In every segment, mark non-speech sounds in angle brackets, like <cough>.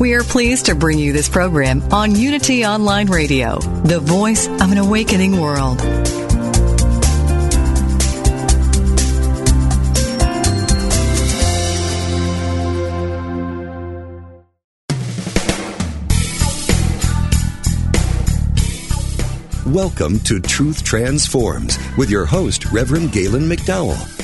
We are pleased to bring you this program on Unity Online Radio, the voice of an awakening world. Welcome to Truth Transforms with your host, Reverend Galen McDowell,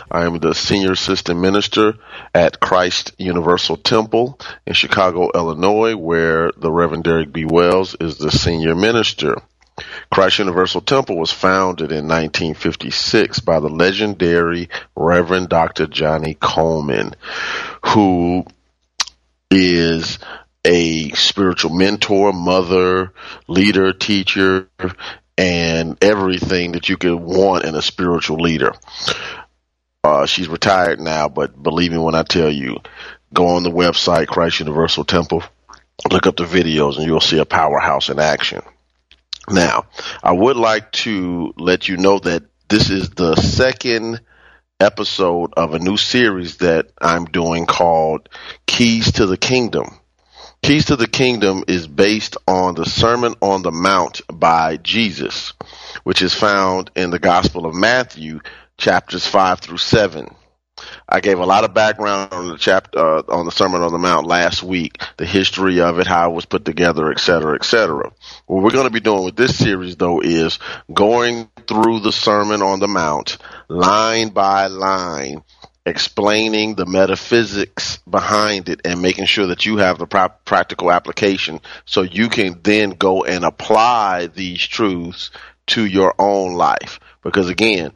I am the Senior Assistant Minister at Christ Universal Temple in Chicago, Illinois, where the Reverend Derek B. Wells is the Senior Minister. Christ Universal Temple was founded in 1956 by the legendary Reverend Dr. Johnnie Colemon, who is a spiritual mentor, mother, leader, teacher, and everything that you could want in a spiritual leader. Uh, she's retired now, but believe me when I tell you, go on the website, Christ Universal Temple, look up the videos, and you'll see a powerhouse in action. Now, I would like to let you know that this is the second episode of a new series that I'm doing called Keys to the Kingdom. Keys to the Kingdom is based on the Sermon on the Mount by Jesus, which is found in the Gospel of Matthew, chapters 5 through 7. I gave a lot of background on the chapter uh, on the Sermon on the Mount last week, the history of it, how it was put together, et cetera, et cetera. What we're going to be doing with this series, though, is going through the Sermon on the Mount, line by line, explaining the metaphysics behind it and making sure that you have the practical application so you can then go and apply these truths to your own life. Because again,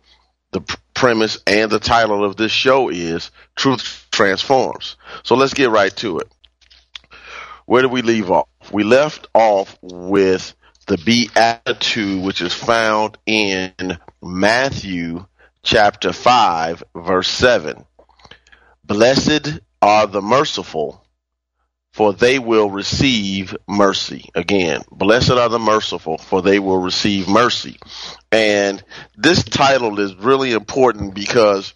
the premise and the title of this show is Truth Transforms. So let's get right to it. Where did we leave off? We left off with the beatitude, which is found in Matthew chapter 5, verse 7. Blessed are the merciful, for they will receive mercy. Again, blessed are the merciful, for they will receive mercy. And this title is really important because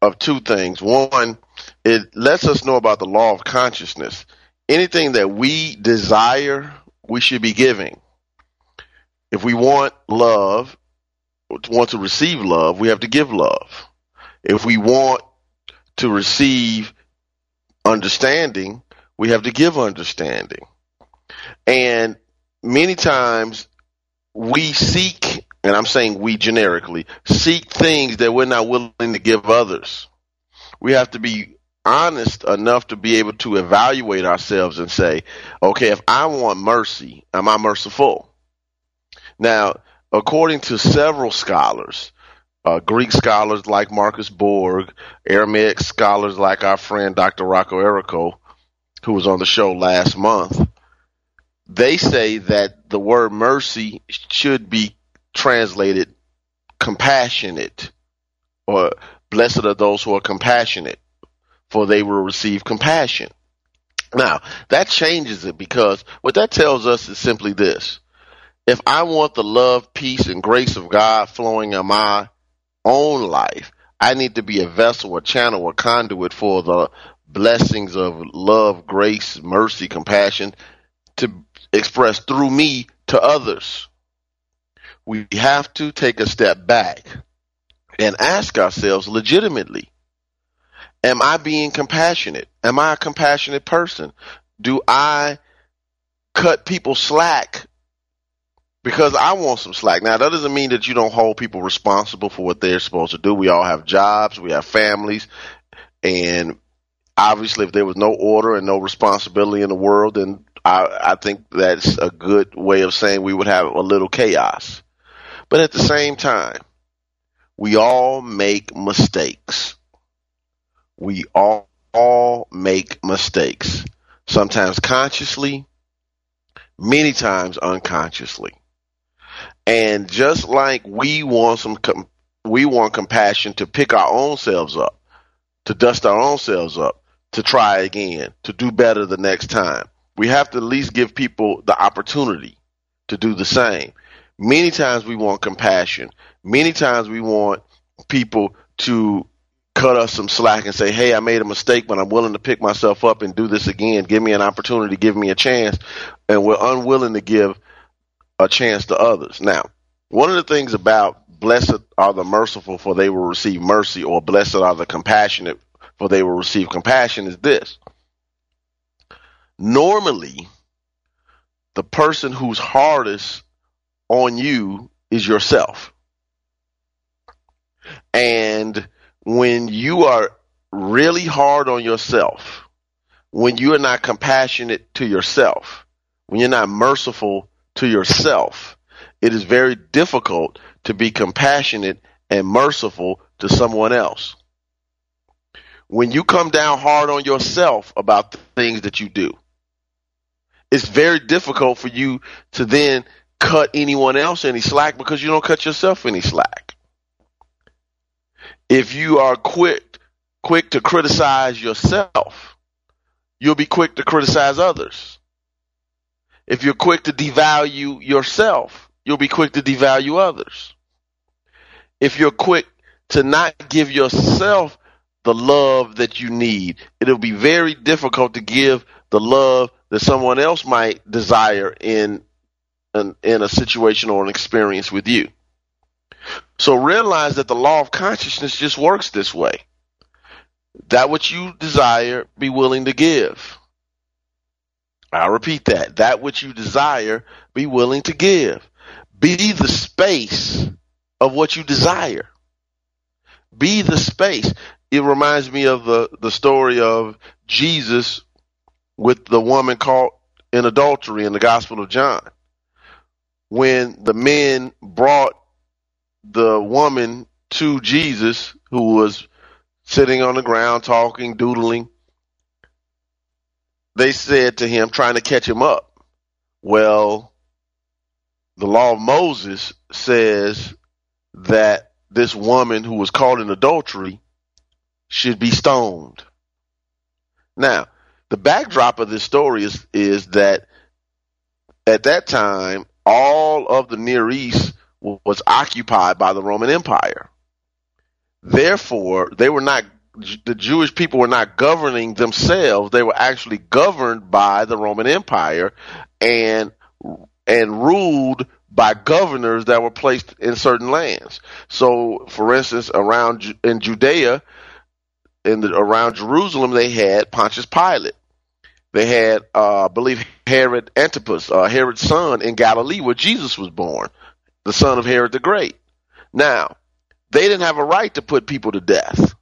of two things. One, it lets us know about the law of consciousness. Anything that we desire, we should be giving. If we want love, want to receive love, we have to give love. If we want to receive understanding, we have to give understanding. And many times we seek, and I'm saying we generically, seek things that we're not willing to give others. We have to be honest enough to be able to evaluate ourselves and say, okay, if I want mercy, am I merciful? Now, according to several scholars, uh, Greek scholars like Marcus Borg, Aramaic scholars like our friend Dr. Rocco Errico, who was on the show last month, they say that the word mercy should be translated compassionate or blessed are those who are compassionate for they will receive compassion. Now, that changes it because what that tells us is simply this. If I want the love, peace, and grace of God flowing in my own life, I need to be a vessel, a channel, a conduit for the blessings of love, grace, mercy, compassion to express through me to others. We have to take a step back and ask ourselves legitimately Am I being compassionate? Am I a compassionate person? Do I cut people slack because I want some slack? Now, that doesn't mean that you don't hold people responsible for what they're supposed to do. We all have jobs, we have families, and obviously, if there was no order and no responsibility in the world, then I, I think that's a good way of saying we would have a little chaos. But at the same time, we all make mistakes. We all, all make mistakes, sometimes consciously, many times unconsciously. And just like we want some, com- we want compassion to pick our own selves up, to dust our own selves up, to try again, to do better the next time. We have to at least give people the opportunity to do the same. Many times we want compassion. Many times we want people to cut us some slack and say, "Hey, I made a mistake, but I'm willing to pick myself up and do this again. Give me an opportunity, give me a chance." And we're unwilling to give a chance to others. Now, one of the things about blessed are the merciful for they will receive mercy or blessed are the compassionate for they will receive compassion is this. Normally, the person who's hardest on you is yourself. And when you are really hard on yourself, when you are not compassionate to yourself, when you're not merciful to yourself, it is very difficult to be compassionate and merciful to someone else. When you come down hard on yourself about the things that you do, it's very difficult for you to then cut anyone else any slack because you don't cut yourself any slack if you are quick quick to criticize yourself, you'll be quick to criticize others. If you're quick to devalue yourself, you'll be quick to devalue others. If you're quick to not give yourself the love that you need, it'll be very difficult to give the love that someone else might desire in in, in a situation or an experience with you. So realize that the law of consciousness just works this way. That which you desire, be willing to give. I'll repeat that. That which you desire, be willing to give. Be the space of what you desire. Be the space. It reminds me of the, the story of Jesus with the woman caught in adultery in the Gospel of John. When the men brought the woman to Jesus who was sitting on the ground talking, doodling. They said to him, trying to catch him up, well, the law of Moses says that this woman who was caught in adultery should be stoned. Now, the backdrop of this story is, is that at that time, all of the Near East was occupied by the Roman Empire. Therefore, they were not the Jewish people were not governing themselves; they were actually governed by the Roman Empire and and ruled by governors that were placed in certain lands. So, for instance, around in Judea, in the, around Jerusalem, they had Pontius Pilate. They had, uh, I believe, Herod Antipas, uh, Herod's son in Galilee, where Jesus was born the son of Herod the Great. Now, they didn't have a right to put people to death,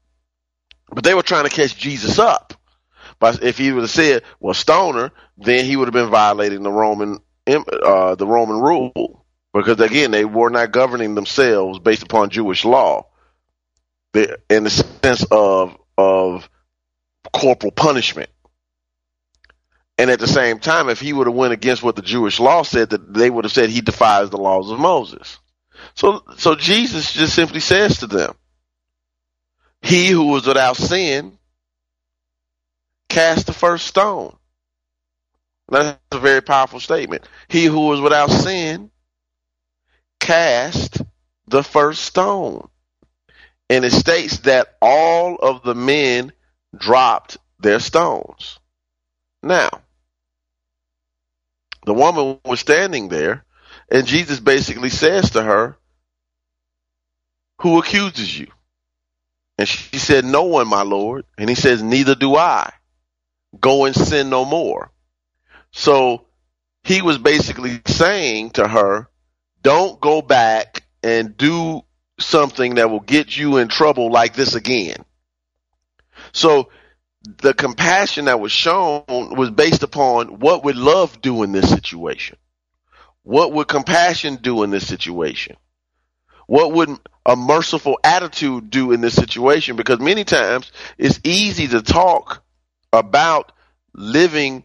but they were trying to catch Jesus up. But if he would have said, "Well, stoner," then he would have been violating the Roman uh, the Roman rule because again, they were not governing themselves based upon Jewish law, in the sense of of corporal punishment. And at the same time, if he would have went against what the Jewish law said, that they would have said he defies the laws of Moses. So, so Jesus just simply says to them, "He who was without sin, cast the first stone." That's a very powerful statement. He who was without sin, cast the first stone. And it states that all of the men dropped their stones. Now, the woman was standing there, and Jesus basically says to her, Who accuses you? And she said, No one, my Lord. And he says, Neither do I. Go and sin no more. So he was basically saying to her, Don't go back and do something that will get you in trouble like this again. So the compassion that was shown was based upon what would love do in this situation? What would compassion do in this situation? What would a merciful attitude do in this situation? Because many times it's easy to talk about living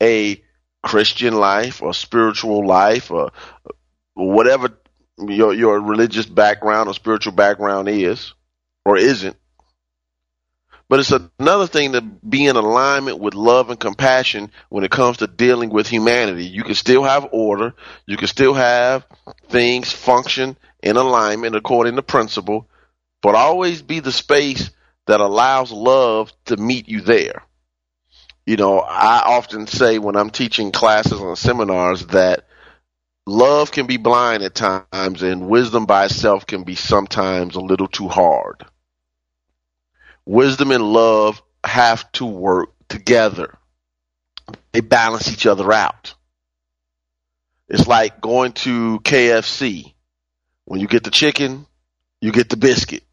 a Christian life or spiritual life or whatever your your religious background or spiritual background is or isn't. But it's another thing to be in alignment with love and compassion when it comes to dealing with humanity. You can still have order. You can still have things function in alignment according to principle, but always be the space that allows love to meet you there. You know, I often say when I'm teaching classes and seminars that love can be blind at times and wisdom by itself can be sometimes a little too hard. Wisdom and love have to work together. They balance each other out. It's like going to KFC. When you get the chicken, you get the biscuit.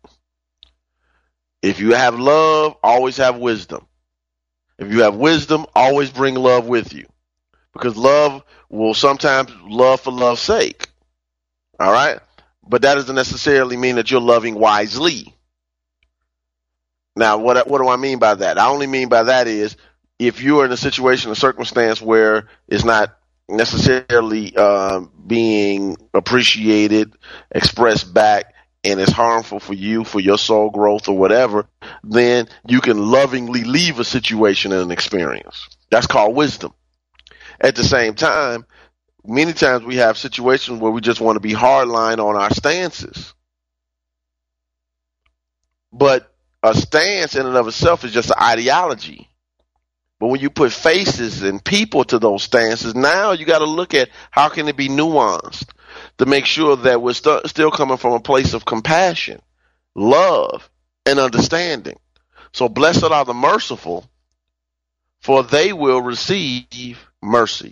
If you have love, always have wisdom. If you have wisdom, always bring love with you. Because love will sometimes love for love's sake. All right? But that doesn't necessarily mean that you're loving wisely. Now, what what do I mean by that? I only mean by that is if you're in a situation, a circumstance where it's not necessarily um, being appreciated, expressed back, and it's harmful for you, for your soul growth or whatever, then you can lovingly leave a situation and an experience. That's called wisdom. At the same time, many times we have situations where we just want to be hardline on our stances. But a stance in and of itself is just an ideology. But when you put faces and people to those stances, now you got to look at how can it be nuanced to make sure that we're st- still coming from a place of compassion, love, and understanding. So blessed are the merciful, for they will receive mercy.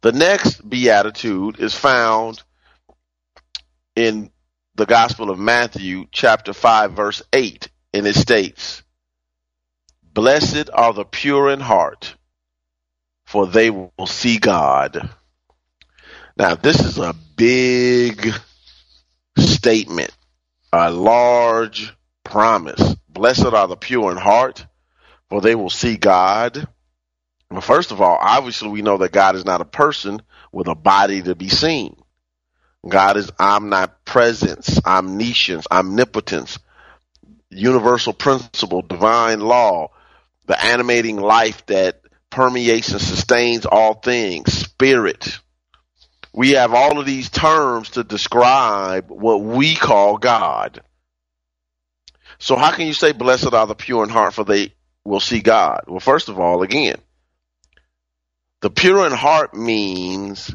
The next beatitude is found in the Gospel of Matthew, chapter 5, verse 8, and it states, Blessed are the pure in heart, for they will see God. Now, this is a big statement, a large promise. Blessed are the pure in heart, for they will see God. Well, first of all, obviously, we know that God is not a person with a body to be seen. God is omnipresence, omniscience, omnipotence, universal principle, divine law, the animating life that permeates and sustains all things, spirit, we have all of these terms to describe what we call God. So how can you say blessed are the pure in heart for they will see God? Well, first of all, again, the pure in heart means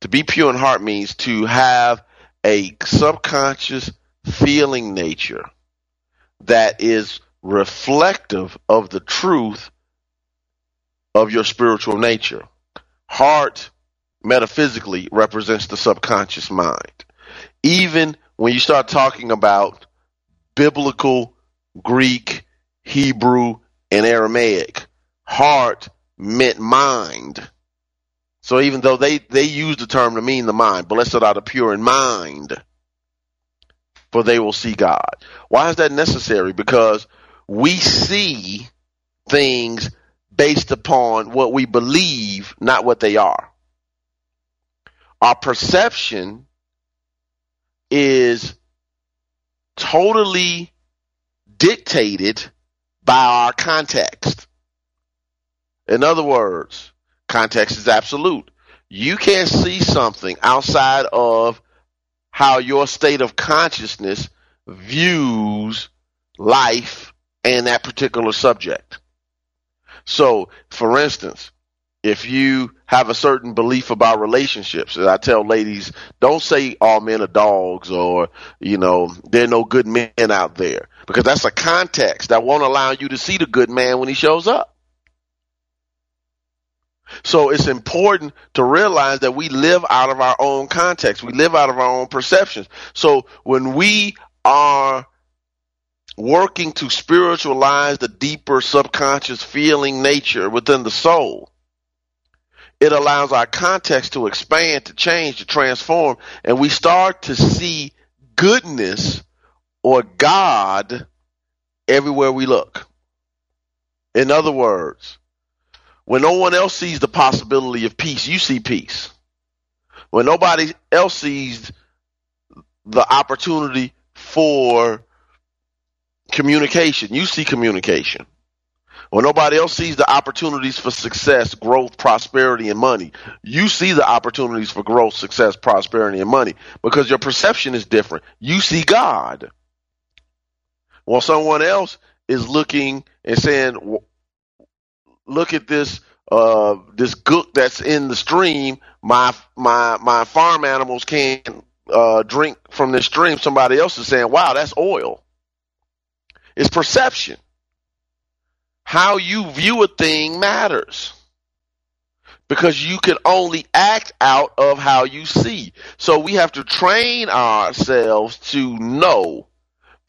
to be pure in heart means to have a subconscious feeling nature that is reflective of the truth of your spiritual nature. Heart metaphysically represents the subconscious mind. Even when you start talking about biblical Greek, Hebrew, and Aramaic, heart meant mind. So even though they, they use the term to mean the mind, blessed are the pure in mind, for they will see God. Why is that necessary? Because we see things based upon what we believe, not what they are. Our perception is totally dictated by our context. In other words, context is absolute. You can't see something outside of how your state of consciousness views life and that particular subject. So, for instance, if you have a certain belief about relationships, I tell ladies, don't say all men are dogs or, you know, there are no good men out there because that's a context that won't allow you to see the good man when he shows up. So it's important to realize that we live out of our own context. We live out of our own perceptions. So when we are working to spiritualize the deeper subconscious feeling nature within the soul, it allows our context to expand, to change, to transform, and we start to see goodness or God everywhere we look. In other words, when no one else sees the possibility of peace, you see peace. When nobody else sees the opportunity for communication, you see communication. When nobody else sees the opportunities for success, growth, prosperity, and money, you see the opportunities for growth, success, prosperity, and money because your perception is different. You see God. While someone else is looking and saying, look at this uh, this gook that's in the stream. My my my farm animals can't uh, drink from this stream. Somebody else is saying, "Wow, that's oil." It's perception. How you view a thing matters because you can only act out of how you see. So we have to train ourselves to know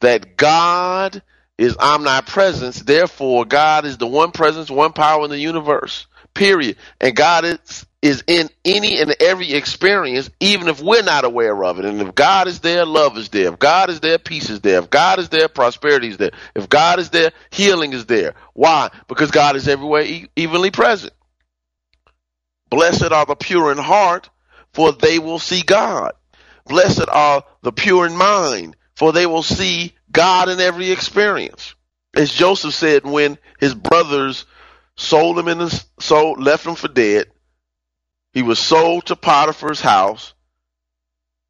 that God is omnipresence. Therefore, God is the one presence, one power in the universe. Period. And God is is in any and every experience, even if we're not aware of it. And if God is there, love is there. If God is there, peace is there. If God is there, prosperity is there. If God is there, healing is there. Why? Because God is everywhere e- evenly present. Blessed are the pure in heart, for they will see God. Blessed are the pure in mind, for they will see God in every experience. As Joseph said when his brothers sold him in the left him for dead, he was sold to Potiphar's house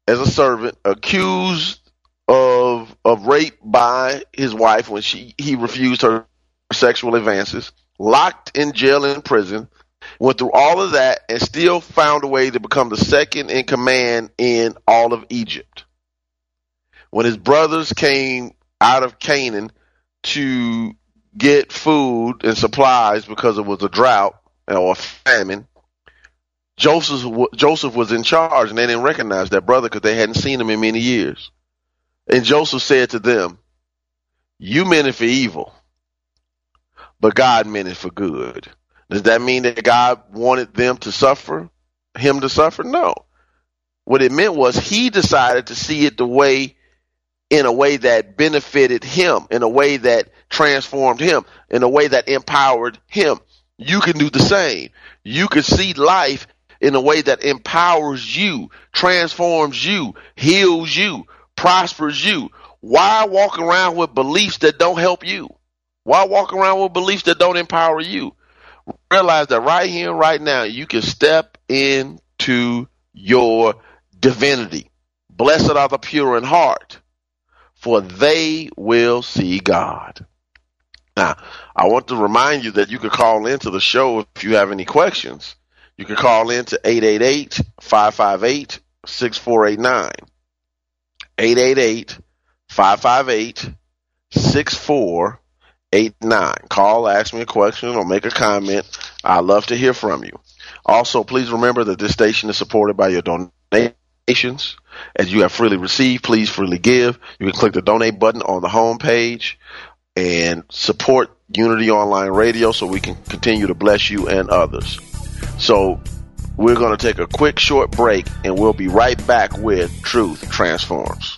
as a servant, accused of of rape by his wife when she he refused her sexual advances, locked in jail and prison, went through all of that and still found a way to become the second in command in all of Egypt. When his brothers came out of Canaan to get food and supplies because it was a drought or a famine, Joseph Joseph was in charge, and they didn't recognize that brother because they hadn't seen him in many years. And Joseph said to them, "You meant it for evil, but God meant it for good." Does that mean that God wanted them to suffer, him to suffer? No. What it meant was he decided to see it the way, in a way that benefited him, in a way that transformed him, in a way that empowered him. You can do the same. You can see life in a way that empowers you, transforms you, heals you, prospers you. Why walk around with beliefs that don't help you? Why walk around with beliefs that don't empower you? Realize that right here right now, you can step into your divinity. Blessed are the pure in heart, for they will see God. Now, I want to remind you that you can call into the show if you have any questions. You can call in to 888 558 6489. 888 558 6489. Call, ask me a question, or make a comment. i love to hear from you. Also, please remember that this station is supported by your donations. As you have freely received, please freely give. You can click the donate button on the home page and support Unity Online Radio so we can continue to bless you and others. So We're going to take a quick short break and we'll be right back with Truth Transforms.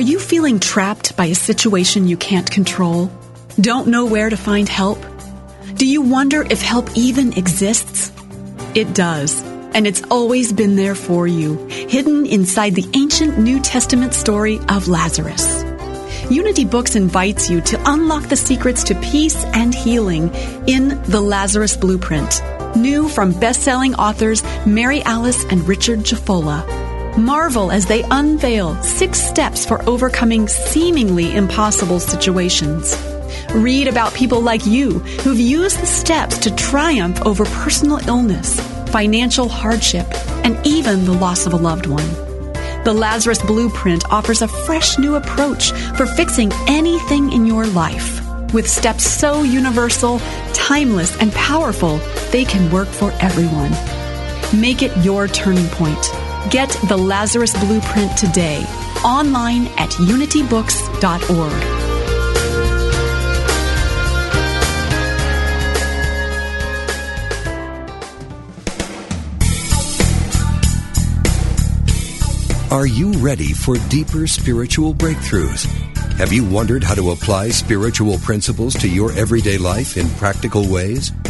Are you feeling trapped by a situation you can't control? Don't know where to find help? Do you wonder if help even exists? It does, and it's always been there for you, hidden inside the ancient New Testament story of Lazarus. Unity Books invites you to unlock the secrets to peace and healing in The Lazarus Blueprint, new from best-selling authors Mary Alice and Richard Jafolla. Marvel as they unveil six steps for overcoming seemingly impossible situations. Read about people like you who've used the steps to triumph over personal illness, financial hardship, and even the loss of a loved one. The Lazarus Blueprint offers a fresh new approach for fixing anything in your life. With steps so universal, timeless, and powerful, they can work for everyone. Make it your turning point. Get the Lazarus Blueprint today, online at unitybooks.org. Are you ready for deeper spiritual breakthroughs? Have you wondered how to apply spiritual principles to your everyday life in practical ways?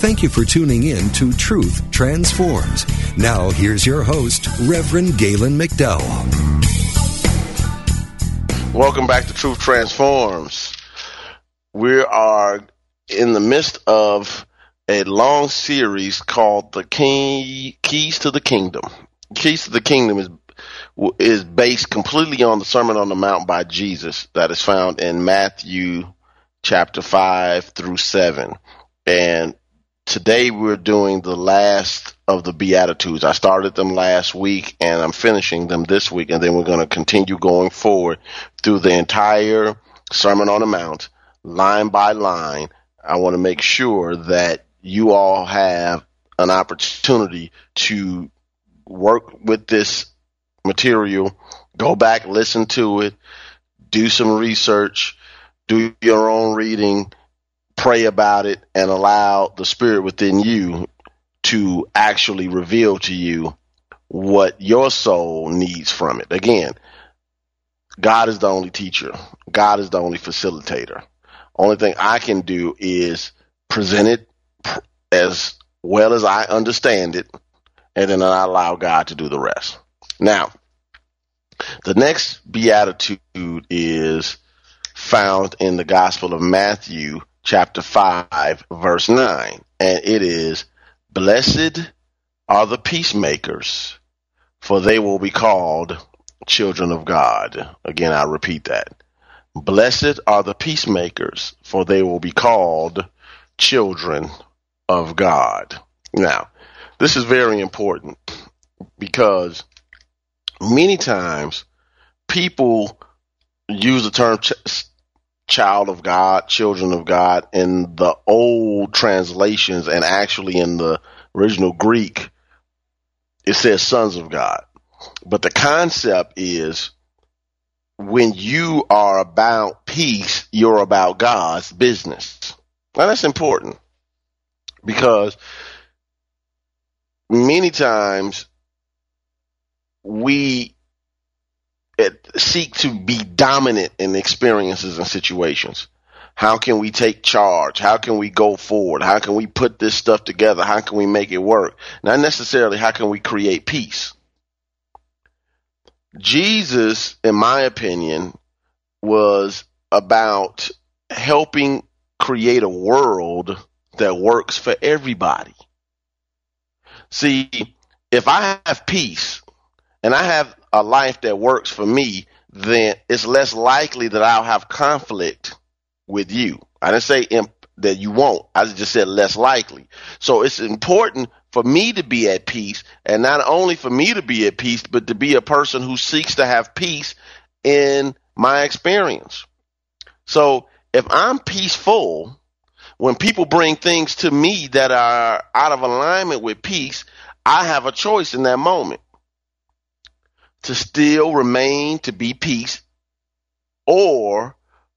Thank you for tuning in to Truth Transforms. Now, here's your host, Reverend Galen McDowell. Welcome back to Truth Transforms. We are in the midst of a long series called The Key, Keys to the Kingdom. Keys to the Kingdom is is based completely on the Sermon on the Mount by Jesus that is found in Matthew chapter 5 through 7. And today we're doing the last of the Beatitudes. I started them last week and I'm finishing them this week, and then we're going to continue going forward through the entire Sermon on the Mount, line by line. I want to make sure that you all have an opportunity to work with this material, go back, listen to it, do some research, do your own reading pray about it and allow the spirit within you to actually reveal to you what your soul needs from it. Again, God is the only teacher. God is the only facilitator. Only thing I can do is present it as well as I understand it, and then I allow God to do the rest. Now, the next beatitude is found in the Gospel of Matthew, chapter 5, verse 9, and it is Blessed are the peacemakers, for they will be called children of God. Again, I repeat that. Blessed are the peacemakers, for they will be called children of God. Now, this is very important because many times people use the term ch- child of God, children of God in the old translations and actually in the original Greek, it says sons of God. But the concept is when you are about peace, you're about God's business. Now that's important because many times we seek to be dominant in experiences and situations. How can we take charge? How can we go forward? How can we put this stuff together? How can we make it work? Not necessarily how can we create peace. Jesus, in my opinion, was about helping create a world that works for everybody. See, if I have peace and I have a life that works for me, then it's less likely that I'll have conflict with you. I didn't say imp- that you won't. I just said less likely. So it's important for me to be at peace and not only for me to be at peace, but to be a person who seeks to have peace in my experience. So if I'm peaceful, when people bring things to me that are out of alignment with peace, I have a choice in that moment to still remain to be peace or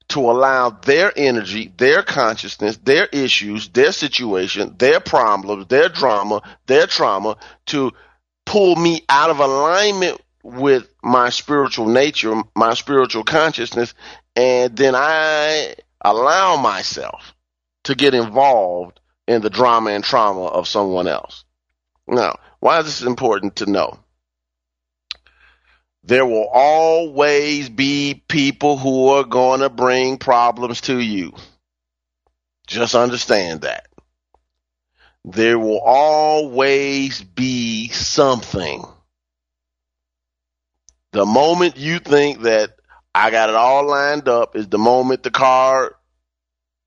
to allow their energy, their consciousness, their issues, their situation, their problems, their drama, their trauma to pull me out of alignment with my spiritual nature, my spiritual consciousness, and then I allow myself to get involved in the drama and trauma of someone else. Now, why is this important to know? There will always be people who are going to bring problems to you. Just understand that. There will always be something. The moment you think that I got it all lined up is the moment the car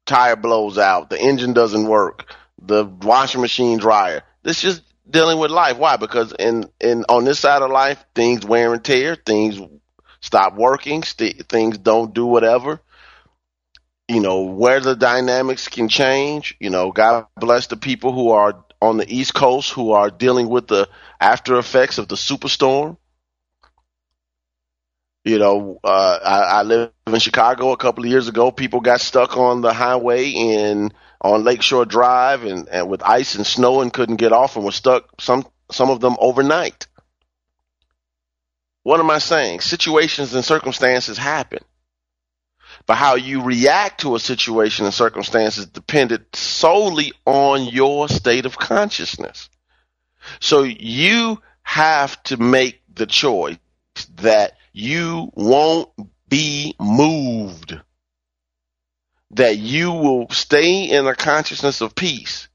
tire blows out, the engine doesn't work, the washing machine dryer. This just dealing with life. Why? Because in in on this side of life, things wear and tear, things stop working, st- things don't do whatever. You know, where the dynamics can change. You know, God bless the people who are on the East Coast who are dealing with the after effects of the superstorm. You know, uh, I, I lived in Chicago a couple of years ago. People got stuck on the highway in on Lakeshore Drive and, and with ice and snow and couldn't get off and were stuck some some of them overnight. What am I saying? Situations and circumstances happen. But how you react to a situation and circumstances depended solely on your state of consciousness. So you have to make the choice that you won't be moved. That you will stay in a consciousness of peace.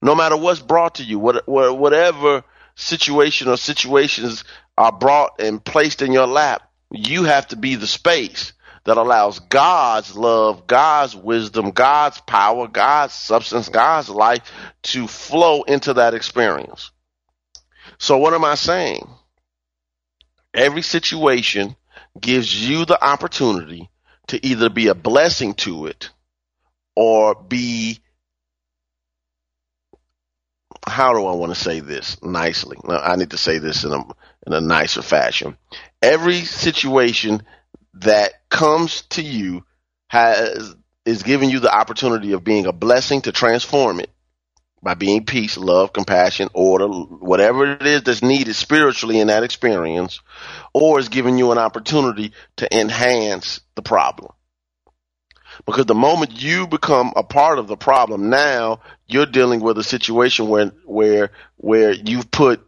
No matter what's brought to you, whatever situation or situations are brought and placed in your lap, you have to be the space that allows God's love, God's wisdom, God's power, God's substance, God's life to flow into that experience. So what am I saying? Every situation gives you the opportunity to either be a blessing to it or be how do I want to say this nicely? Now, I need to say this in a in a nicer fashion. Every situation that comes to you has is giving you the opportunity of being a blessing to transform it, by being peace, love, compassion, order, whatever it is that's needed spiritually in that experience, or is giving you an opportunity to enhance the problem. Because the moment you become a part of the problem, now you're dealing with a situation where where where you've put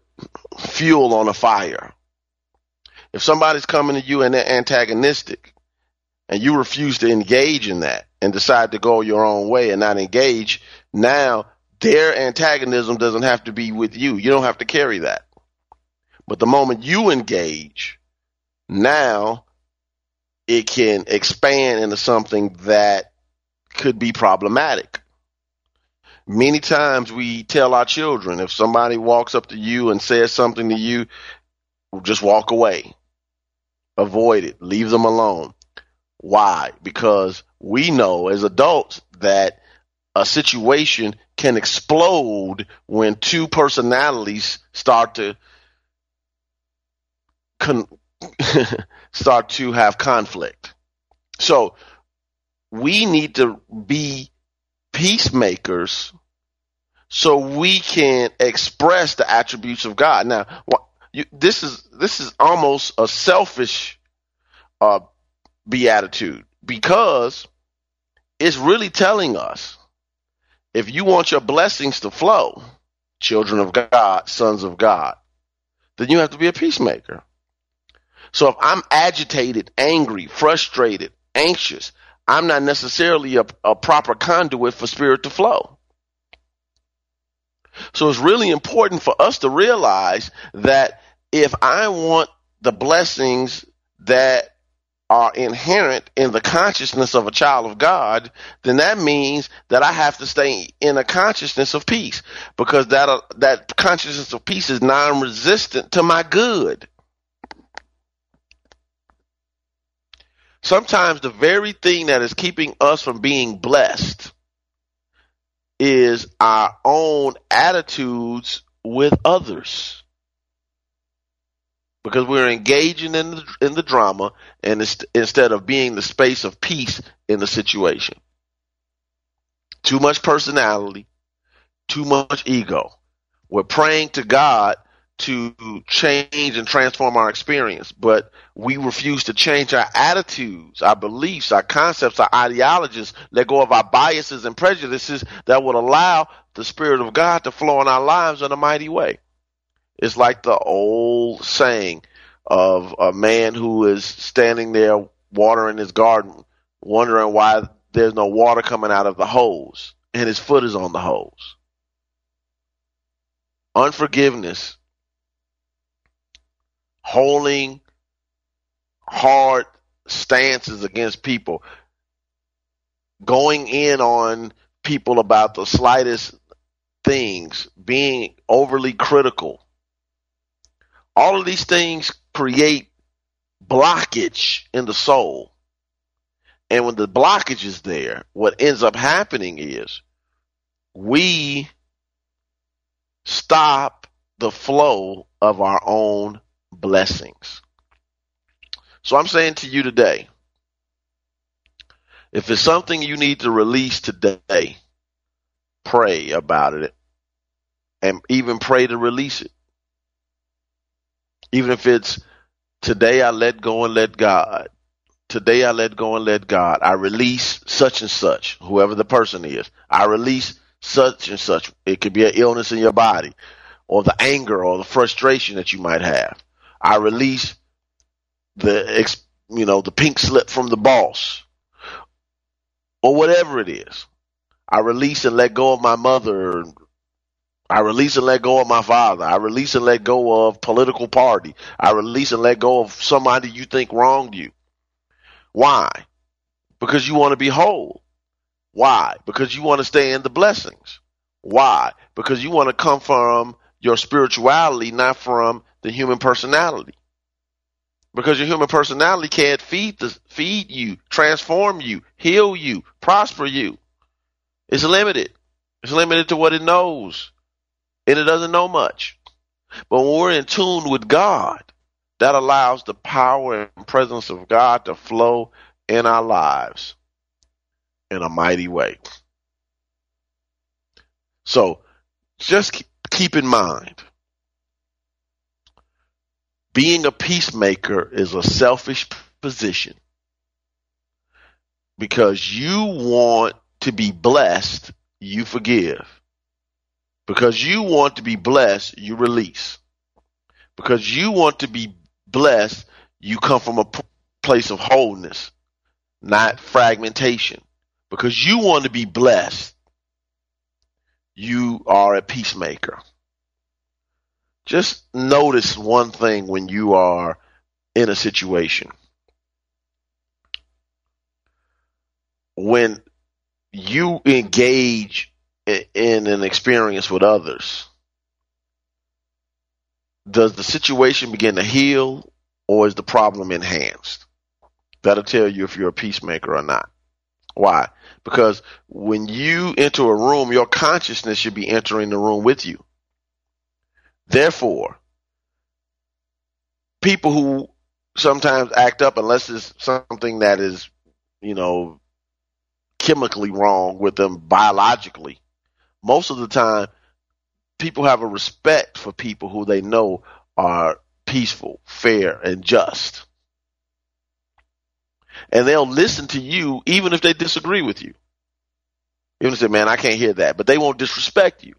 fuel on a fire. If somebody's coming to you and they're antagonistic, and you refuse to engage in that and decide to go your own way and not engage, now their antagonism doesn't have to be with you. You don't have to carry that. But the moment you engage, now it can expand into something that could be problematic. Many times we tell our children if somebody walks up to you and says something to you, just walk away. Avoid it. Leave them alone. Why? Because we know as adults that a situation can explode when two personalities start to con- <laughs> start to have conflict. So we need to be peacemakers so we can express the attributes of God. Now, you, this is this is almost a selfish uh, beatitude because it's really telling us if you want your blessings to flow, children of God, sons of God, then you have to be a peacemaker. So if I'm agitated, angry, frustrated, anxious, I'm not necessarily a, a proper conduit for spirit to flow. So it's really important for us to realize that if I want the blessings that are inherent in the consciousness of a child of God, then that means that I have to stay in a consciousness of peace because that uh, that consciousness of peace is non-resistant to my good. Sometimes the very thing that is keeping us from being blessed is our own attitudes with others because we're engaging in the, in the drama and instead of being the space of peace in the situation. Too much personality, too much ego. We're praying to God to change and transform our experience, but we refuse to change our attitudes, our beliefs, our concepts, our ideologies, let go of our biases and prejudices that would allow the Spirit of God to flow in our lives in a mighty way. It's like the old saying of a man who is standing there watering his garden, wondering why there's no water coming out of the hose, and his foot is on the hose. Unforgiveness, holding hard stances against people, going in on people about the slightest things, being overly critical, all of these things create blockage in the soul. And when the blockage is there, what ends up happening is we stop the flow of our own blessings. So I'm saying to you today, if it's something you need to release today, pray about it and even pray to release it. Even if it's today I let go and let God. Today I let go and let God. I release such and such, whoever the person is. I release such and such. It could be an illness in your body or the anger or the frustration that you might have. I release the, you know, the pink slip from the boss or whatever it is. I release and let go of my mother I release and let go of my father. I release and let go of political party. I release and let go of somebody you think wronged you. Why? Because you want to be whole. Why? Because you want to stay in the blessings. Why? Because you want to come from your spirituality, not from the human personality. Because your human personality can't feed the, feed you, transform you, heal you, prosper you. It's limited. It's limited to what it knows and it doesn't know much. But when we're in tune with God, that allows the power and presence of God to flow in our lives in a mighty way. So just keep in mind being a peacemaker is a selfish position because you want to be blessed, you forgive. Because you want to be blessed, you release. Because you want to be blessed, you come from a place of wholeness, not fragmentation. Because you want to be blessed, you are a peacemaker. Just notice one thing when you are in a situation. When you engage in an experience with others, does the situation begin to heal or is the problem enhanced? That'll tell you if you're a peacemaker or not. Why? Because when you enter a room, your consciousness should be entering the room with you. Therefore, people who sometimes act up, unless it's something that is, you know, chemically wrong with them biologically, most of the time, people have a respect for people who they know are peaceful, fair, and just. And they'll listen to you even if they disagree with you. Even if they say, man, I can't hear that, but they won't disrespect you.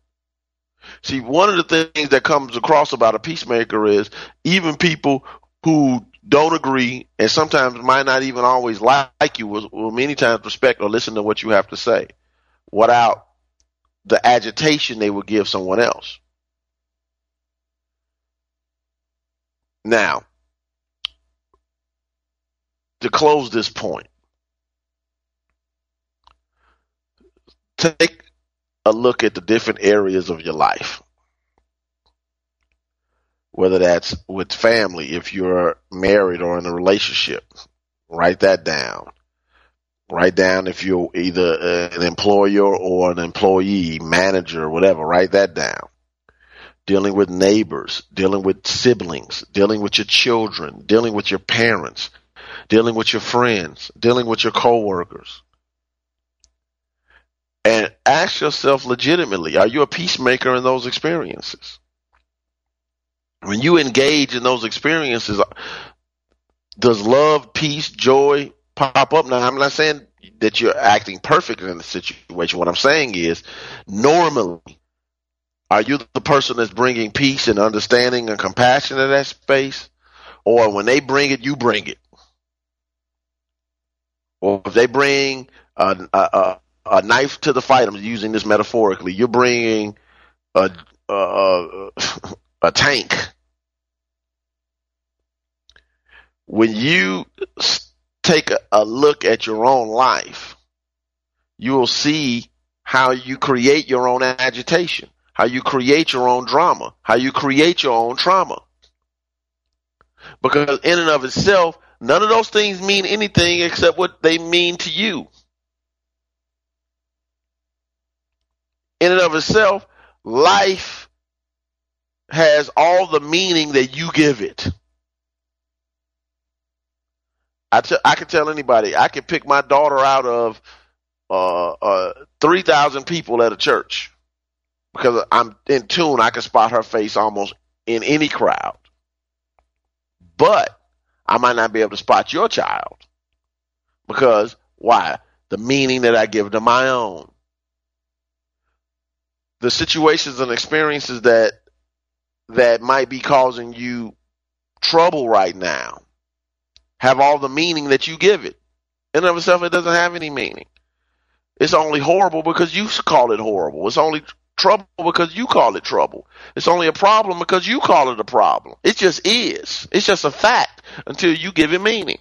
See, one of the things that comes across about a peacemaker is even people who don't agree and sometimes might not even always like you will, will many times respect or listen to what you have to say without the agitation they would give someone else. Now, to close this point, take a look at the different areas of your life. Whether that's with family, if you're married or in a relationship, write that down. Write down if you're either uh, an employer or an employee, manager, whatever, write that down. Dealing with neighbors, dealing with siblings, dealing with your children, dealing with your parents, dealing with your friends, dealing with your coworkers and ask yourself legitimately are you a peacemaker in those experiences when you engage in those experiences does love peace joy pop up now i'm not saying that you're acting perfect in the situation what i'm saying is normally are you the person that's bringing peace and understanding and compassion to that space or when they bring it you bring it or if they bring a, a, a knife to the fight. I'm using this metaphorically. You're bringing a a, a <laughs> tank. When you take a, look at your own life, you will see how you create your own agitation, how you create your own drama, how you create your own trauma. Because in and of itself, none of those things mean anything except what they mean to you. in and of itself, life has all the meaning that you give it. I, t- I can tell anybody, I can pick my daughter out of uh, uh, 3,000 people at a church because I'm in tune. I can spot her face almost in any crowd. But I might not be able to spot your child because why? The meaning that I give to my own the situations and experiences that that might be causing you trouble right now have all the meaning that you give it. In of itself, it doesn't have any meaning. It's only horrible because you call it horrible. It's only trouble because you call it trouble. It's only a problem because you call it a problem. It just is. It's just a fact until you give it meaning.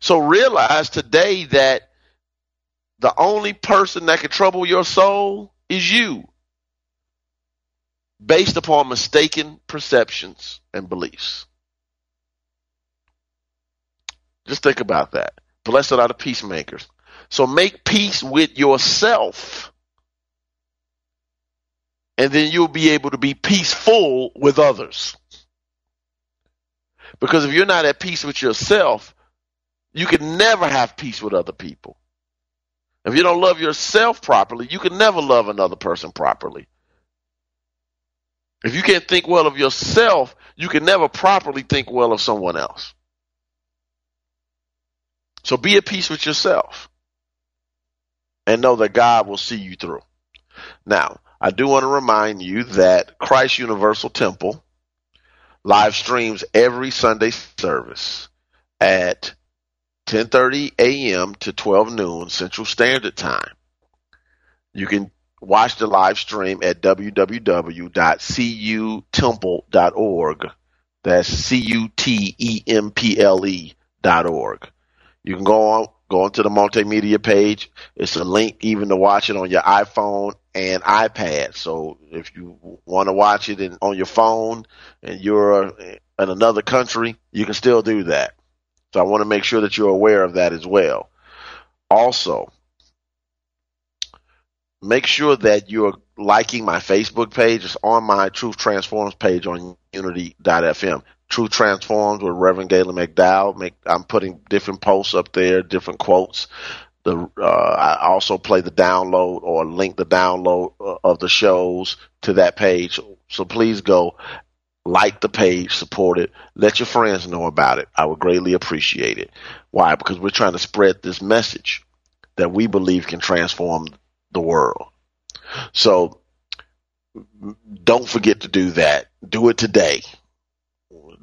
So realize today that the only person that can trouble your soul is you based upon mistaken perceptions and beliefs. Just think about that. Blessed are the peacemakers. So make peace with yourself. And then you'll be able to be peaceful with others. Because if you're not at peace with yourself, you can never have peace with other people. If you don't love yourself properly, you can never love another person properly. If you can't think well of yourself, you can never properly think well of someone else. So be at peace with yourself and know that God will see you through. Now, I do want to remind you that Christ Universal Temple live streams every Sunday service at 10:30 a.m. to 12 noon Central Standard Time. You can watch the live stream at www.cutemple.org. That's c u t e m p l e dot org. You can go on go onto the multimedia page. It's a link even to watch it on your iPhone and iPad. So if you want to watch it in, on your phone and you're in another country, you can still do that. So I want to make sure that you're aware of that as well. Also, make sure that you're liking my Facebook page. It's on my Truth Transforms page on unity.fm. Truth Transforms with Reverend Galen McDowell. Make, I'm putting different posts up there, different quotes. The, uh, I also play the download or link the download uh, of the shows to that page. So please go like the page, support it, let your friends know about it. I would greatly appreciate it. Why? Because we're trying to spread this message that we believe can transform the world. So don't forget to do that. Do it today.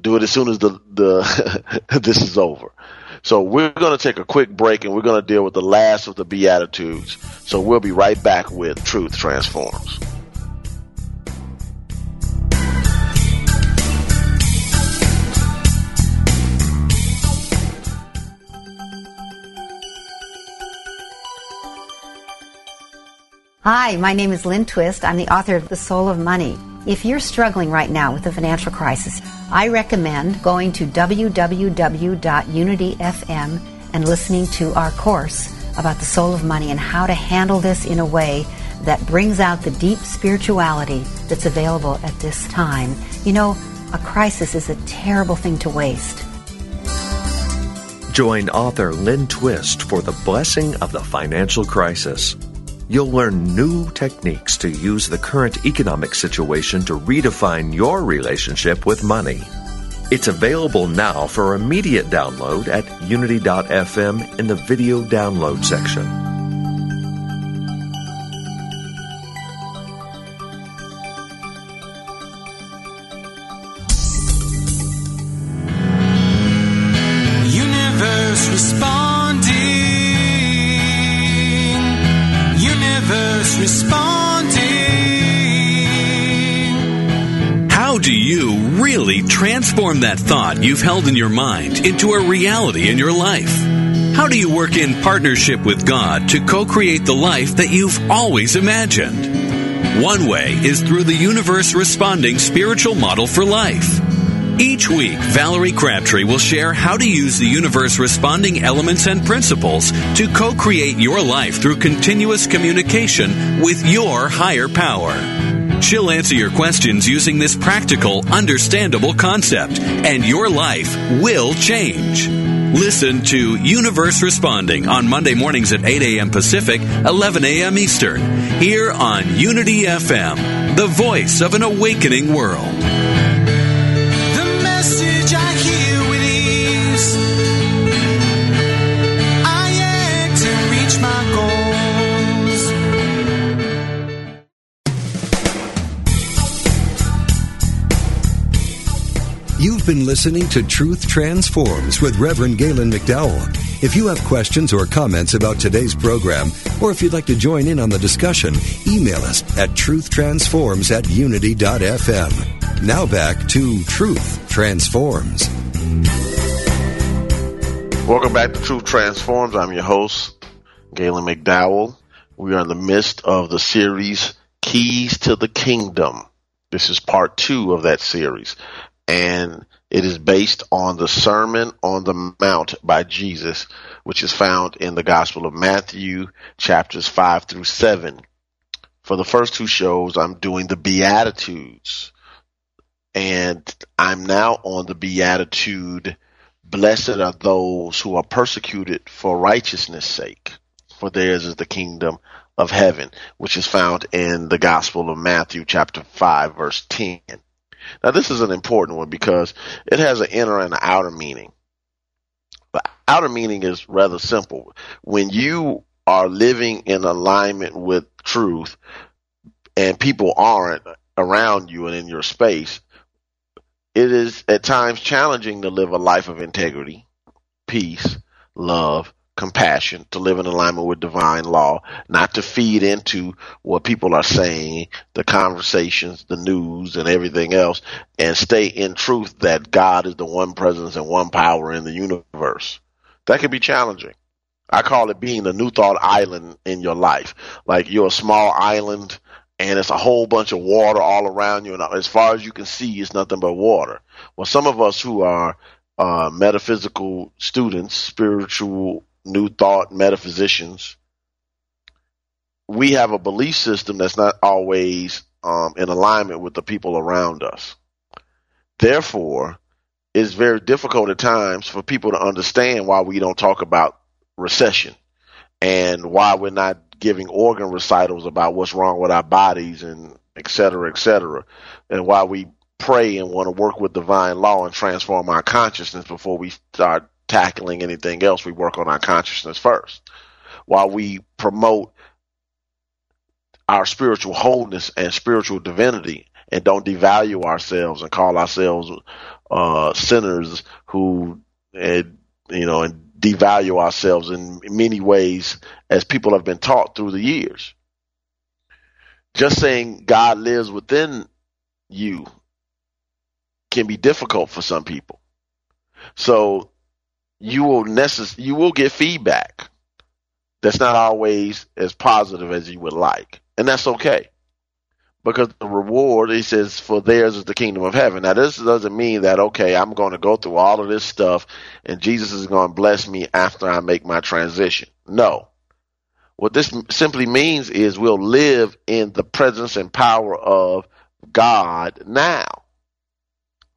Do it as soon as the, the <laughs> this is over. So we're going to take a quick break and we're going to deal with the last of the Beatitudes. So we'll be right back with Truth Transforms. Hi, my name is Lynn Twist. I'm the author of The Soul of Money. If you're struggling right now with a financial crisis, I recommend going to www.unityfm and listening to our course about the soul of money and how to handle this in a way that brings out the deep spirituality that's available at this time. You know, a crisis is a terrible thing to waste. Join author Lynn Twist for the blessing of the financial crisis. You'll learn new techniques to use the current economic situation to redefine your relationship with money. It's available now for immediate download at unity.fm in the video download section. That thought you've held in your mind into a reality in your life? How do you work in partnership with God to co create the life that you've always imagined? One way is through the universe responding spiritual model for life. Each week, Valerie Crabtree will share how to use the universe responding elements and principles to co create your life through continuous communication with your higher power. She'll answer your questions using this practical, understandable concept, and your life will change. Listen to Universe Responding on Monday mornings at 8 a.m. Pacific, 11 a.m. Eastern, here on Unity FM, the voice of an awakening world. You've been listening to Truth Transforms with Reverend Galen McDowell. If you have questions or comments about today's program, or if you'd like to join in on the discussion, email us at truthtransforms at unity.fm. Now back to Truth Transforms. Welcome back to Truth Transforms. I'm your host, Galen McDowell. We are in the midst of the series Keys to the Kingdom. This is part two of that series. And it is based on the Sermon on the Mount by Jesus, which is found in the Gospel of Matthew, chapters 5 through 7. For the first two shows, I'm doing the Beatitudes. And I'm now on the Beatitude, Blessed are those who are persecuted for righteousness' sake. for theirs is the kingdom of heaven, which is found in the Gospel of Matthew, chapter 5, verse 10. Now, this is an important one because it has an inner and an outer meaning. The outer meaning is rather simple. When you are living in alignment with truth and people aren't around you and in your space, it is at times challenging to live a life of integrity, peace, love, compassion, to live in alignment with divine law, not to feed into what people are saying, the conversations, the news, and everything else, and stay in truth that God is the one presence and one power in the universe. That can be challenging. I call it being a new thought island in your life. Like you're a small island and it's a whole bunch of water all around you, and as far as you can see, it's nothing but water. Well, some of us who are uh, metaphysical students, spiritual new thought metaphysicians, we have a belief system that's not always um, in alignment with the people around us. Therefore, it's very difficult at times for people to understand why we don't talk about recession and why we're not giving organ recitals about what's wrong with our bodies and et cetera, et cetera, and why we pray and want to work with divine law and transform our consciousness before we start tackling anything else. We work on our consciousness first. While we promote our spiritual wholeness and spiritual divinity and don't devalue ourselves and call ourselves uh, sinners who, you know, and devalue ourselves in many ways as people have been taught through the years. Just saying God lives within you can be difficult for some people. So you will necess- you will get feedback that's not always as positive as you would like. And that's okay. Because the reward, he says, for theirs is the kingdom of heaven. Now, this doesn't mean that, okay, I'm going to go through all of this stuff and Jesus is going to bless me after I make my transition. No. What this simply means is we'll live in the presence and power of God now.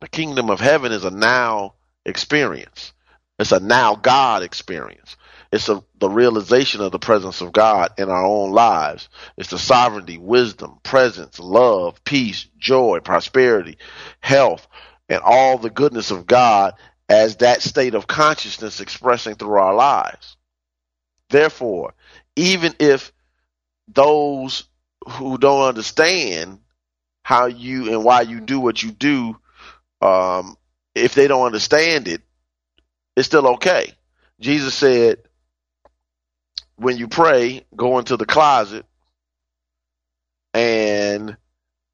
The kingdom of heaven is a now experience. It's a now God experience. It's a, the realization of the presence of God in our own lives. It's the sovereignty, wisdom, presence, love, peace, joy, prosperity, health, and all the goodness of God as that state of consciousness expressing through our lives. Therefore, even if those who don't understand how you and why you do what you do, um, if they don't understand it, it's still okay. Jesus said, when you pray, go into the closet and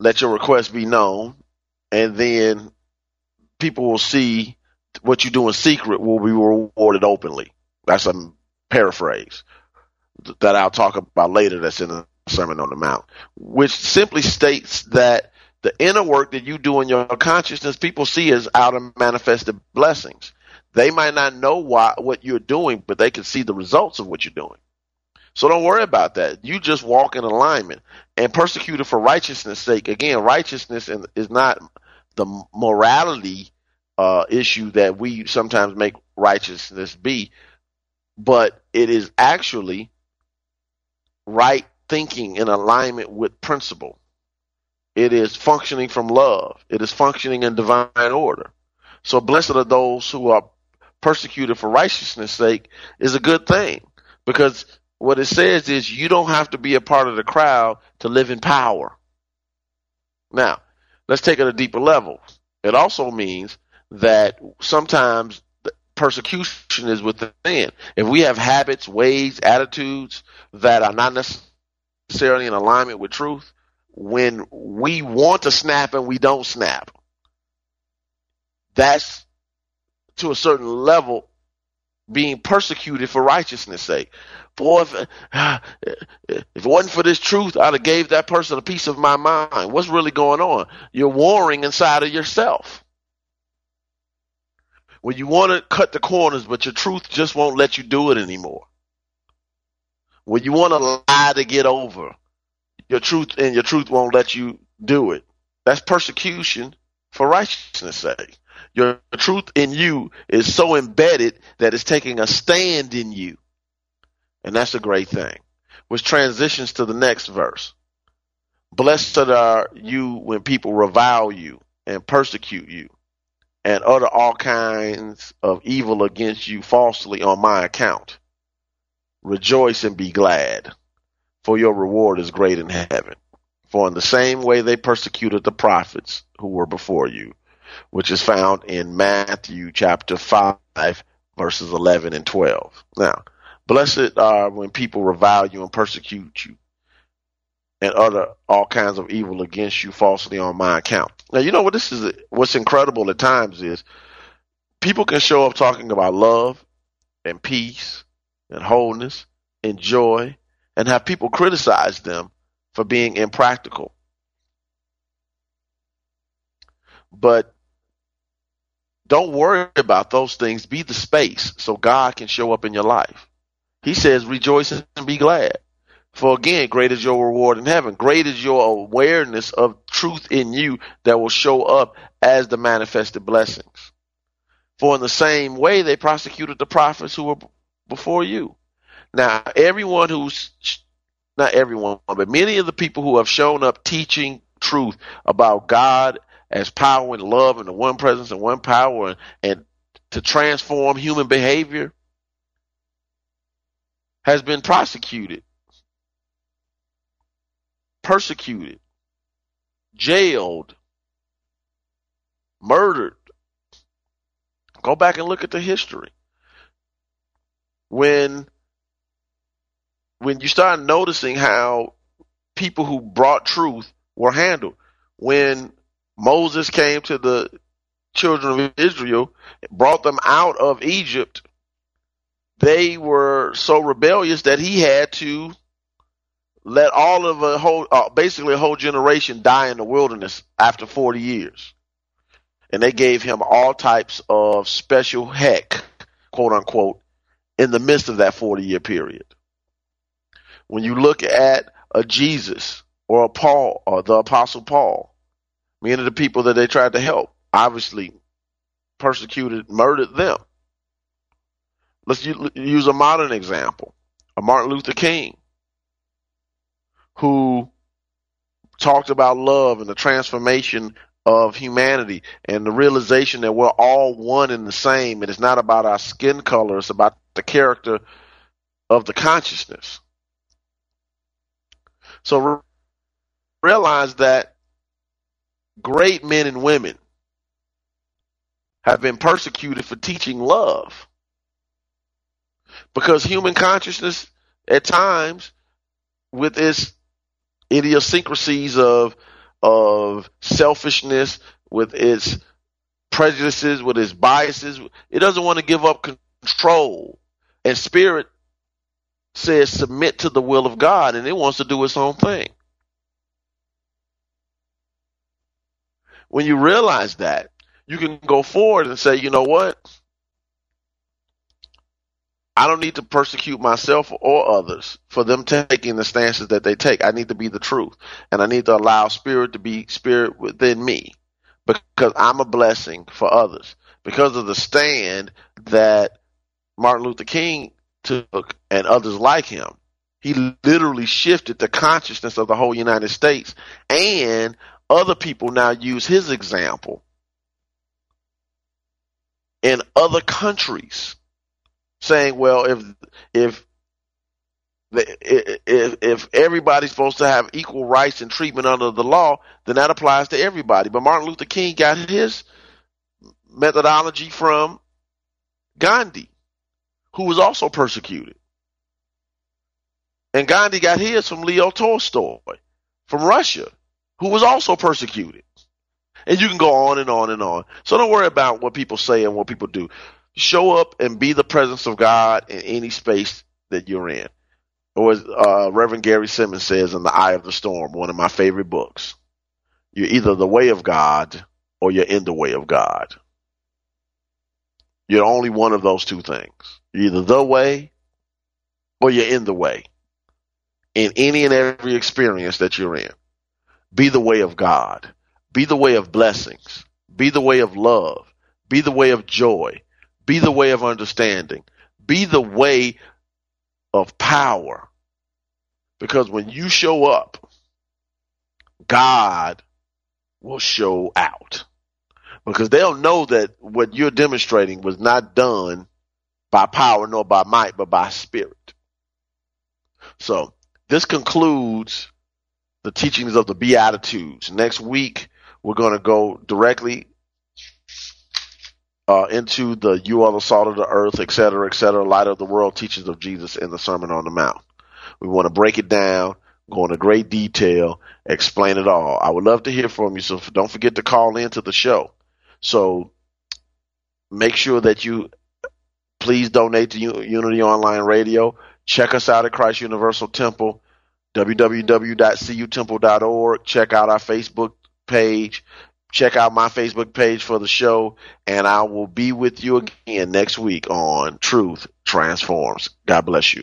let your request be known, and then people will see what you do in secret will be rewarded openly. That's a paraphrase that I'll talk about later that's in the Sermon on the Mount, which simply states that the inner work that you do in your consciousness, people see as outer manifested blessings. They might not know why what you're doing, but they can see the results of what you're doing. So don't worry about that. You just walk in alignment and persecuted for righteousness' sake. Again, righteousness is not the morality uh, issue that we sometimes make righteousness be, but it is actually right thinking in alignment with principle. It is functioning from love. It is functioning in divine order. So blessed are those who are persecuted for righteousness' sake is a good thing because what it says is you don't have to be a part of the crowd to live in power. Now, let's take it a deeper level. It also means that sometimes persecution is within. If we have habits, ways, attitudes that are not necessarily in alignment with truth, when we want to snap and we don't snap, that's to a certain level being persecuted for righteousness' sake. For if, <sighs> if it wasn't for this truth, I'd have gave that person a piece of my mind. What's really going on? You're warring inside of yourself. When you want to cut the corners, but your truth just won't let you do it anymore. When you want to lie to get over, your truth and your truth won't let you do it. That's persecution for righteousness' sake. Your truth in you is so embedded that it's taking a stand in you. And that's a great thing. Which transitions to the next verse. Blessed are you when people revile you and persecute you and utter all kinds of evil against you falsely on my account. Rejoice and be glad, for your reward is great in heaven. For in the same way they persecuted the prophets who were before you, which is found in Matthew chapter 5, verses 11 and 12. Now, blessed are when people revile you and persecute you and utter all kinds of evil against you falsely on my account. Now, you know what this is, what's incredible at times is people can show up talking about love and peace and wholeness and joy and have people criticize them for being impractical. But don't worry about those things. Be the space so God can show up in your life. He says, rejoice and be glad. For again, great is your reward in heaven. Great is your awareness of truth in you that will show up as the manifested blessings. For in the same way, they prosecuted the prophets who were before you. Now, everyone who's, not everyone, but many of the people who have shown up teaching truth about God as power and love and the one presence and one power and, and to transform human behavior has been prosecuted, persecuted, jailed, murdered. Go back and look at the history. When when you start noticing how people who brought truth were handled, when Moses came to the children of Israel, brought them out of Egypt, they were so rebellious that he had to let all of a whole, uh, basically a whole generation die in the wilderness after 40 years. And they gave him all types of special heck, quote unquote, in the midst of that 40 year period. When you look at a Jesus or a Paul or the apostle Paul, many of the people that they tried to help obviously persecuted, murdered them. Let's use a modern example. A Martin Luther King who talked about love and the transformation of humanity and the realization that we're all one and the same and it's not about our skin color, it's about the character of the consciousness. So re- realize that great men and women have been persecuted for teaching love. Because human consciousness at times with its idiosyncrasies of of selfishness, with its prejudices, with its biases, it doesn't want to give up control. And spirit says submit to the will of God and it wants to do its own thing. When you realize that, you can go forward and say, you know what? I don't need to persecute myself or others for them taking the stances that they take. I need to be the truth and I need to allow spirit to be spirit within me because I'm a blessing for others because of the stand that Martin Luther King took and others like him. He literally shifted the consciousness of the whole United States and other people now use his example in other countries saying, well, if, if, if, if everybody's supposed to have equal rights and treatment under the law, then that applies to everybody. But Martin Luther King got his methodology from Gandhi who was also persecuted. And Gandhi got his from Leo Tolstoy from Russia, who was also persecuted. And you can go on and on and on. So don't worry about what people say and what people do. Show up and be the presence of God in any space that you're in. Or as uh, Reverend Gary Simmons says in The I of the Storm, one of my favorite books, you're either the way of God or you're in the way of God. You're only one of those two things. You're either the way or you're in the way in any and every experience that you're in. Be the way of God. Be the way of blessings. Be the way of love. Be the way of joy. Be the way of understanding. Be the way of power. Because when you show up, God will show out. Because they'll know that what you're demonstrating was not done by power nor by might, but by spirit. So this concludes the teachings of the Beatitudes. Next week, we're going to go directly uh, into the you are the salt of the earth, etc., cetera, et cetera, light of the world teachings of Jesus in the Sermon on the Mount. We want to break it down, go into great detail, explain it all. I would love to hear from you, so don't forget to call into the show. So make sure that you please donate to Unity Online Radio. Check us out at Christ Universal Temple, www.cutemple.org. Check out our Facebook page. Check out my Facebook page for the show, and I will be with you again next week on Truth Transforms. God bless you.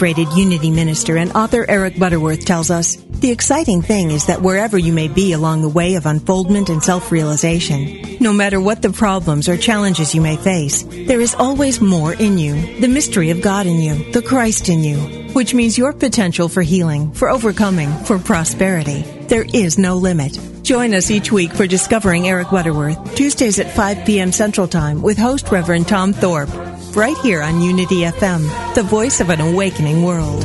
Celebrated Unity minister and author Eric Butterworth tells us the exciting thing is that wherever you may be along the way of unfoldment and self realization, no matter what the problems or challenges you may face, there is always more in you the mystery of God in you, the Christ in you, which means your potential for healing, for overcoming, for prosperity. There is no limit. Join us each week for Discovering Eric Butterworth, Tuesdays at 5 p.m. Central Time with host Reverend Tom Thorpe, right here on Unity FM, the voice of an awakening world.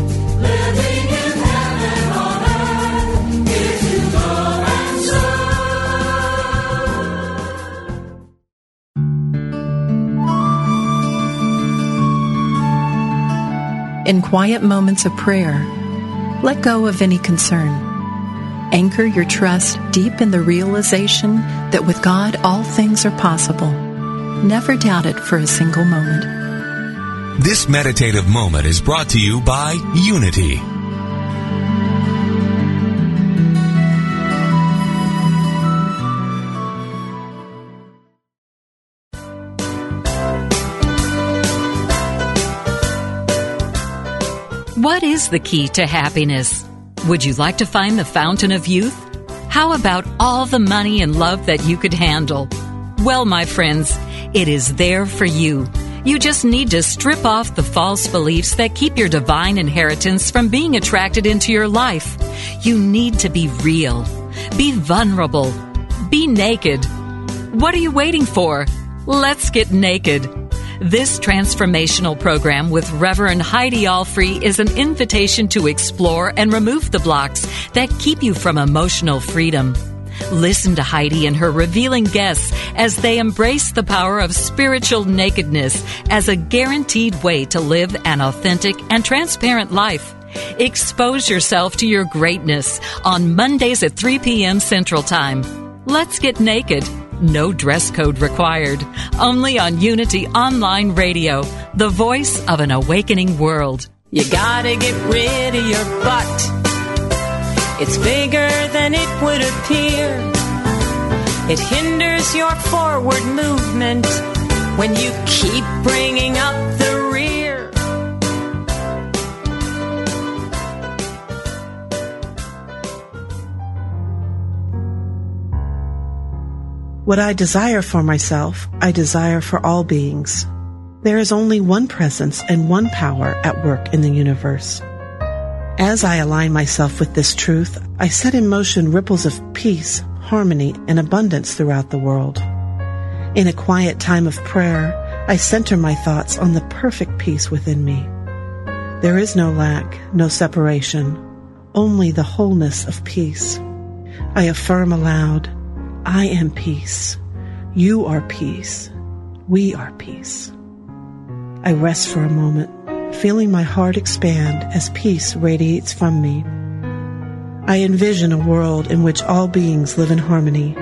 In quiet moments of prayer, let go of any concern. Anchor your trust deep in the realization that with God all things are possible. Never doubt it for a single moment. This meditative moment is brought to you by Unity. What is the key to happiness? Would you like to find the fountain of youth? How about all the money and love that you could handle? Well, my friends, it is there for you. You just need to strip off the false beliefs that keep your divine inheritance from being attracted into your life. You need to be real. Be vulnerable. Be naked. What are you waiting for? Let's get naked. This transformational program with Reverend Heidi Alfrey is an invitation to explore and remove the blocks that keep you from emotional freedom. Listen to Heidi and her revealing guests as they embrace the power of spiritual nakedness as a guaranteed way to live an authentic and transparent life. Expose yourself to your greatness on Mondays at 3 p.m. Central Time. Let's get naked. No dress code required. Only on Unity Online Radio, the voice of an awakening world. You gotta get rid of your butt. It's bigger than it would appear. It hinders your forward movement when you keep bringing up the rear. What I desire for myself, I desire for all beings. There is only one presence and one power at work in the universe. As I align myself with this truth, I set in motion ripples of peace, harmony, and abundance throughout the world. In a quiet time of prayer, I center my thoughts on the perfect peace within me. There is no lack, no separation, only the wholeness of peace. I affirm aloud, I am peace. You are peace. We are peace. I rest for a moment, feeling my heart expand as peace radiates from me. I envision a world in which all beings live in harmony,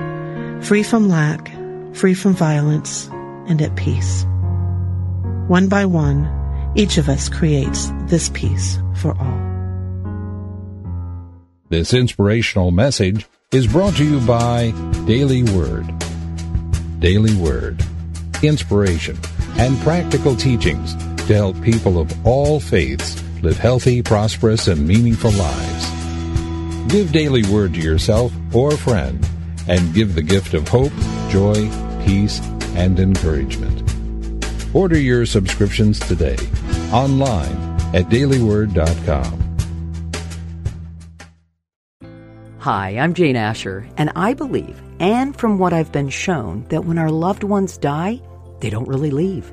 free from lack, free from violence, and at peace. One by one, each of us creates this peace for all. This inspirational message is brought to you by Daily Word. Daily Word. Inspiration and practical teachings to help people of all faiths live healthy, prosperous, and meaningful lives. Give Daily Word to yourself or a friend and give the gift of hope, joy, peace, and encouragement. Order your subscriptions today online at dailyword.com. Hi, I'm Jane Asher, and I believe, and from what I've been shown, that when our loved ones die, they don't really leave.